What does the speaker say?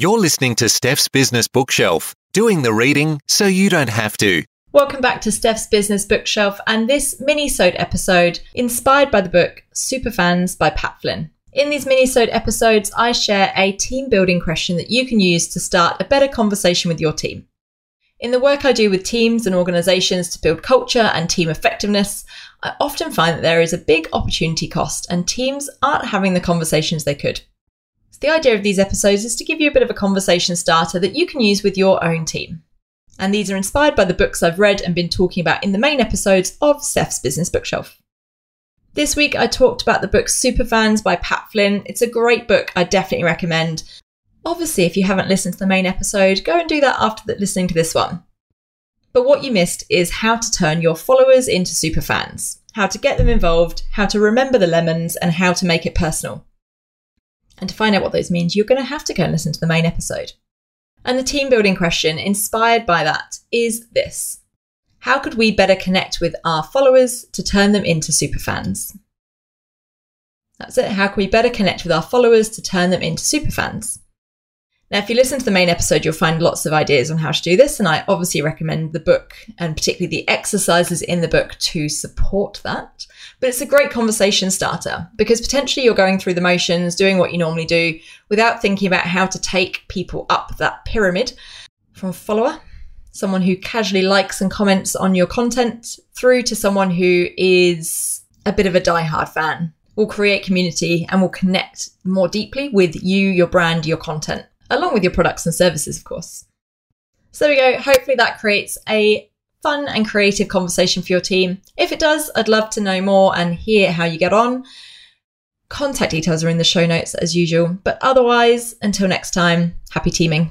You're listening to Steph's Business Bookshelf, doing the reading so you don't have to. Welcome back to Steph's Business Bookshelf and this mini-sode episode inspired by the book Superfans by Pat Flynn. In these mini-sode episodes, I share a team building question that you can use to start a better conversation with your team. In the work I do with teams and organizations to build culture and team effectiveness, I often find that there is a big opportunity cost and teams aren't having the conversations they could. The idea of these episodes is to give you a bit of a conversation starter that you can use with your own team. And these are inspired by the books I've read and been talking about in the main episodes of Steph's Business Bookshelf. This week I talked about the book Superfans by Pat Flynn. It's a great book, I definitely recommend. Obviously, if you haven't listened to the main episode, go and do that after listening to this one. But what you missed is how to turn your followers into superfans, how to get them involved, how to remember the lemons, and how to make it personal. And to find out what those means, you're going to have to go and listen to the main episode. And the team building question inspired by that is this How could we better connect with our followers to turn them into superfans? That's it. How can we better connect with our followers to turn them into superfans? Now, if you listen to the main episode, you'll find lots of ideas on how to do this, and I obviously recommend the book and particularly the exercises in the book to support that. But it's a great conversation starter because potentially you're going through the motions, doing what you normally do, without thinking about how to take people up that pyramid. From a follower, someone who casually likes and comments on your content, through to someone who is a bit of a die-hard fan. Will create community and will connect more deeply with you, your brand, your content along with your products and services, of course. So there we go. Hopefully that creates a fun and creative conversation for your team. If it does, I'd love to know more and hear how you get on. Contact details are in the show notes as usual. But otherwise, until next time, happy teaming.